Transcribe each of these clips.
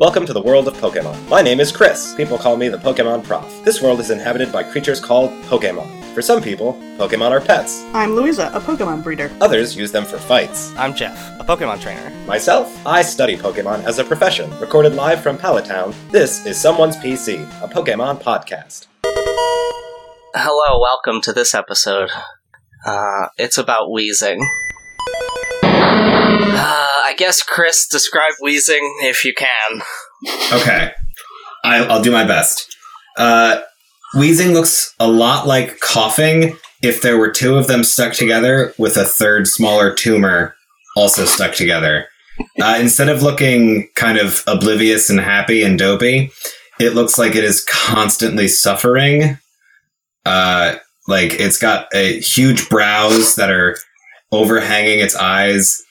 Welcome to the world of Pokemon. My name is Chris. People call me the Pokemon Prof. This world is inhabited by creatures called Pokemon. For some people, Pokemon are pets. I'm Louisa, a Pokemon breeder. Others use them for fights. I'm Jeff, a Pokemon trainer. Myself, I study Pokemon as a profession. Recorded live from Pallet Town, this is Someone's PC, a Pokemon podcast. Hello, welcome to this episode. Uh, it's about Weezing. Guess, Chris, describe Weezing if you can. Okay, I, I'll do my best. Uh, Weezing looks a lot like Koffing if there were two of them stuck together with a third smaller tumor also stuck together. Uh, instead of looking kind of oblivious and happy and dopey, it looks like it is constantly suffering. Uh, like it's got a huge brows that are overhanging its eyes,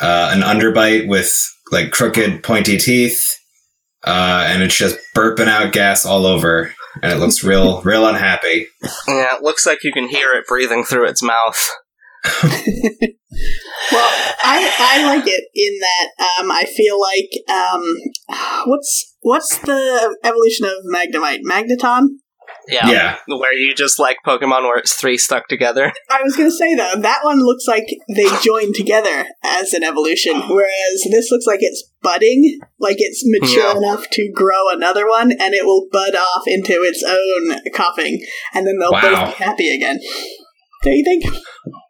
uh, an underbite with like crooked, pointy teeth, uh, and it's just burping out gas all over, and it looks real, real unhappy. Yeah, it looks like you can hear it breathing through its mouth. Well, I, I like it in that um, I feel like um, what's what's the evolution of Magnemite? Magneton? Yeah. Yeah, Where you just like Pokemon where it's three stuck together. I was gonna say though, that one looks like they joined together as an evolution, whereas this looks like it's budding, like it's mature Yeah. enough to grow another one, and it will bud off into its own Koffing, and then they'll Wow. both be happy again. Don't you think?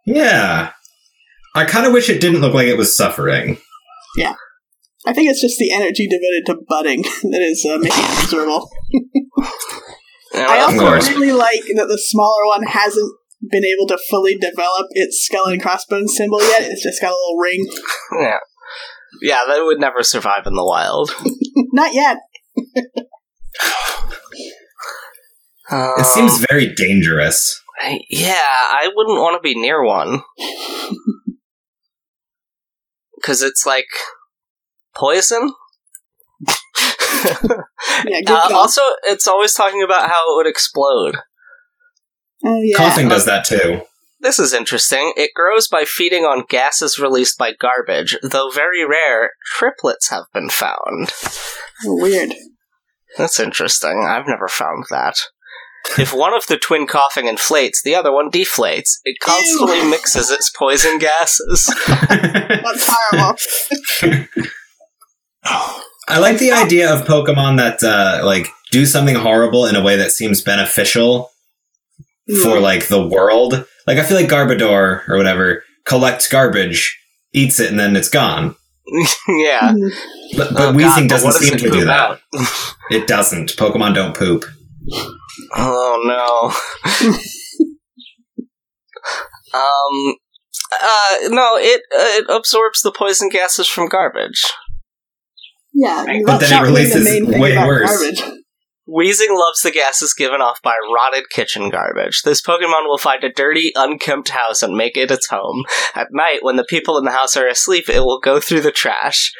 yeah. I kind of wish it didn't look like it was suffering. Yeah. I think it's just the energy devoted to budding that is uh, making it miserable. Yeah, I also course. really like that the smaller one hasn't been able to fully develop its skull and crossbones symbol yet. It's just got a little ring. yeah. Yeah, that would never survive in the wild. Not yet. Um, It seems very dangerous. Yeah, I wouldn't want to be near one. Because it's like poison? Yeah, good Uh, also, it's always talking about how it would explode. oh, yeah. Koffing does that too. This is interesting. It grows by feeding on gases released by garbage, though very rare, triplets have been found. Oh, weird. That's interesting. I've never found that. If one of the twin Koffing inflates, the other one deflates. It constantly Ew. mixes its poison gases. That's horrible. I like the idea of Pokemon that uh, like do something horrible in a way that seems beneficial for Hmm. like the world. Like I feel like Garbodor or whatever collects garbage, eats it, and then it's gone. yeah. Hmm. But, but Oh, Weezing God, doesn't what does seem it to do that. It doesn't. Pokemon don't poop. Oh no. um. Uh, no, it uh, it absorbs the poison gases from garbage. Yeah, But then it not really the releases way worse. Garbage. Weezing loves the gases given off by rotted kitchen garbage. This Pokemon will find a dirty, unkempt house and make it its home. At night, when the people in the house are asleep, it will go through the trash.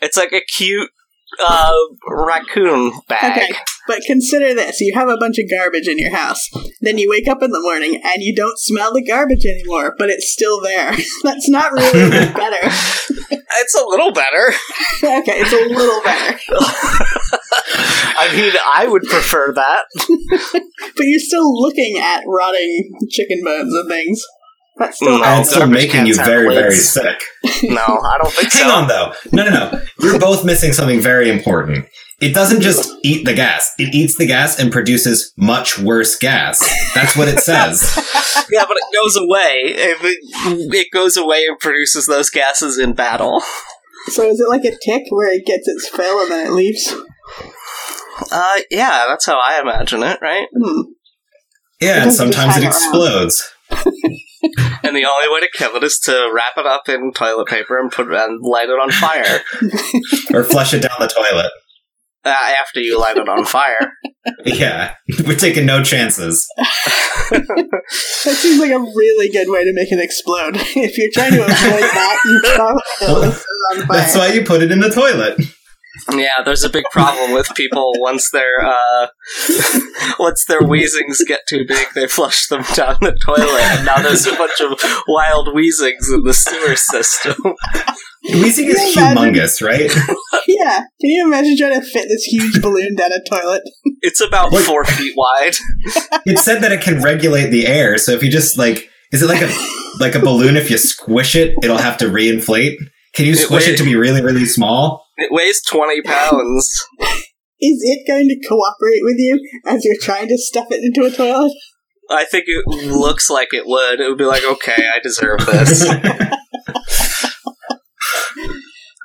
It's like a cute uh, raccoon bag. Okay, but consider this: you have a bunch of garbage in your house. Then you wake up in the morning and you don't smell the garbage anymore, but it's still there. That's not really any better. It's a little better. okay, it's a little better, I mean, I would prefer that. but you're still looking at rotting chicken bones and things. That's still No. not And it's still making you cans have very, very sick. No, I don't think so. Hang on though. No, no, no. You're both missing something very important. It doesn't just eat the gas. It eats the gas and produces much worse gas. That's what it says. Yeah, but it goes away. If it, it goes away and produces those gases in battle. So is it like a tick where it gets its fill and then it leaves? Uh, yeah, that's how I imagine it, right? Hmm. Yeah, and sometimes it hang around. explodes. And the only way to kill it is to wrap it up in toilet paper and put and light it on fire. Or flush it down the toilet. uh, after you light it on fire. Yeah. We're taking no chances. That seems like a really good way to make it explode. if you're trying to avoid that, you probably kill it on fire. That's why you put it in the toilet. Yeah, there's a big problem with people once their uh, once their Weezings get too big, they flush them down the toilet, and now there's a bunch of wild Weezings in the sewer system. Weezing is imagine? humongous, right? Yeah. Can you imagine trying to fit this huge balloon down a toilet? It's about What? four feet wide. It said that it can regulate the air, so if you just like, is it like a like a balloon? If you squish it, it'll have to reinflate. Can you squish weigh- it to be really, really small? It weighs 20 pounds. Is it going to cooperate with you as you're trying to stuff it into a toilet? I think it looks like it would. It would be like, okay, I deserve this.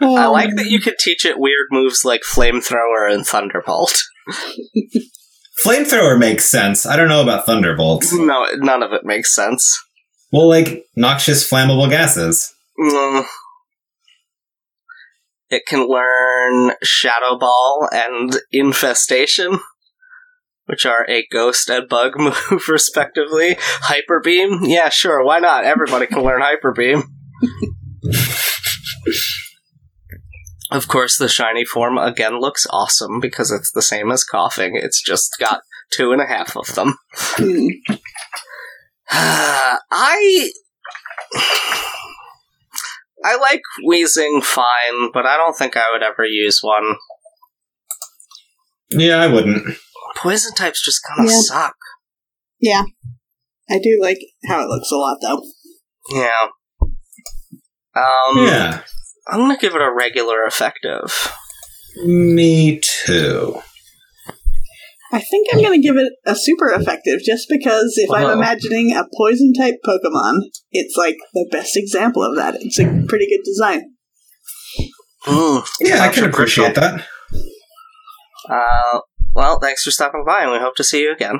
I Um, like that you could teach it weird moves like flamethrower and thunderbolt. Flamethrower makes sense. I don't know about thunderbolts. No, none of it makes sense. Well, like noxious flammable gases. Mm. It can learn Shadow Ball and Infestation, which are a ghost and bug move, respectively. Hyper Beam? Yeah, sure, why not? Everybody can learn Hyper Beam. of course, the shiny form again looks awesome because it's the same as Koffing. It's just got two and a half of them. I I like Weezing fine, but I don't think I would ever use one. Yeah, I wouldn't. Poison types just kind of Yeah. suck. Yeah. I do like how it looks a lot, though. Yeah. Um, Yeah, I'm gonna give it a regular effective. me too. I think I'm going to give it a super effective just because if Wow. I'm imagining a poison type Pokemon, it's like the best example of that. It's a pretty good design. Mm. Yeah, I can Controversial. appreciate that. Uh, well, thanks for stopping by, and we hope to see you again.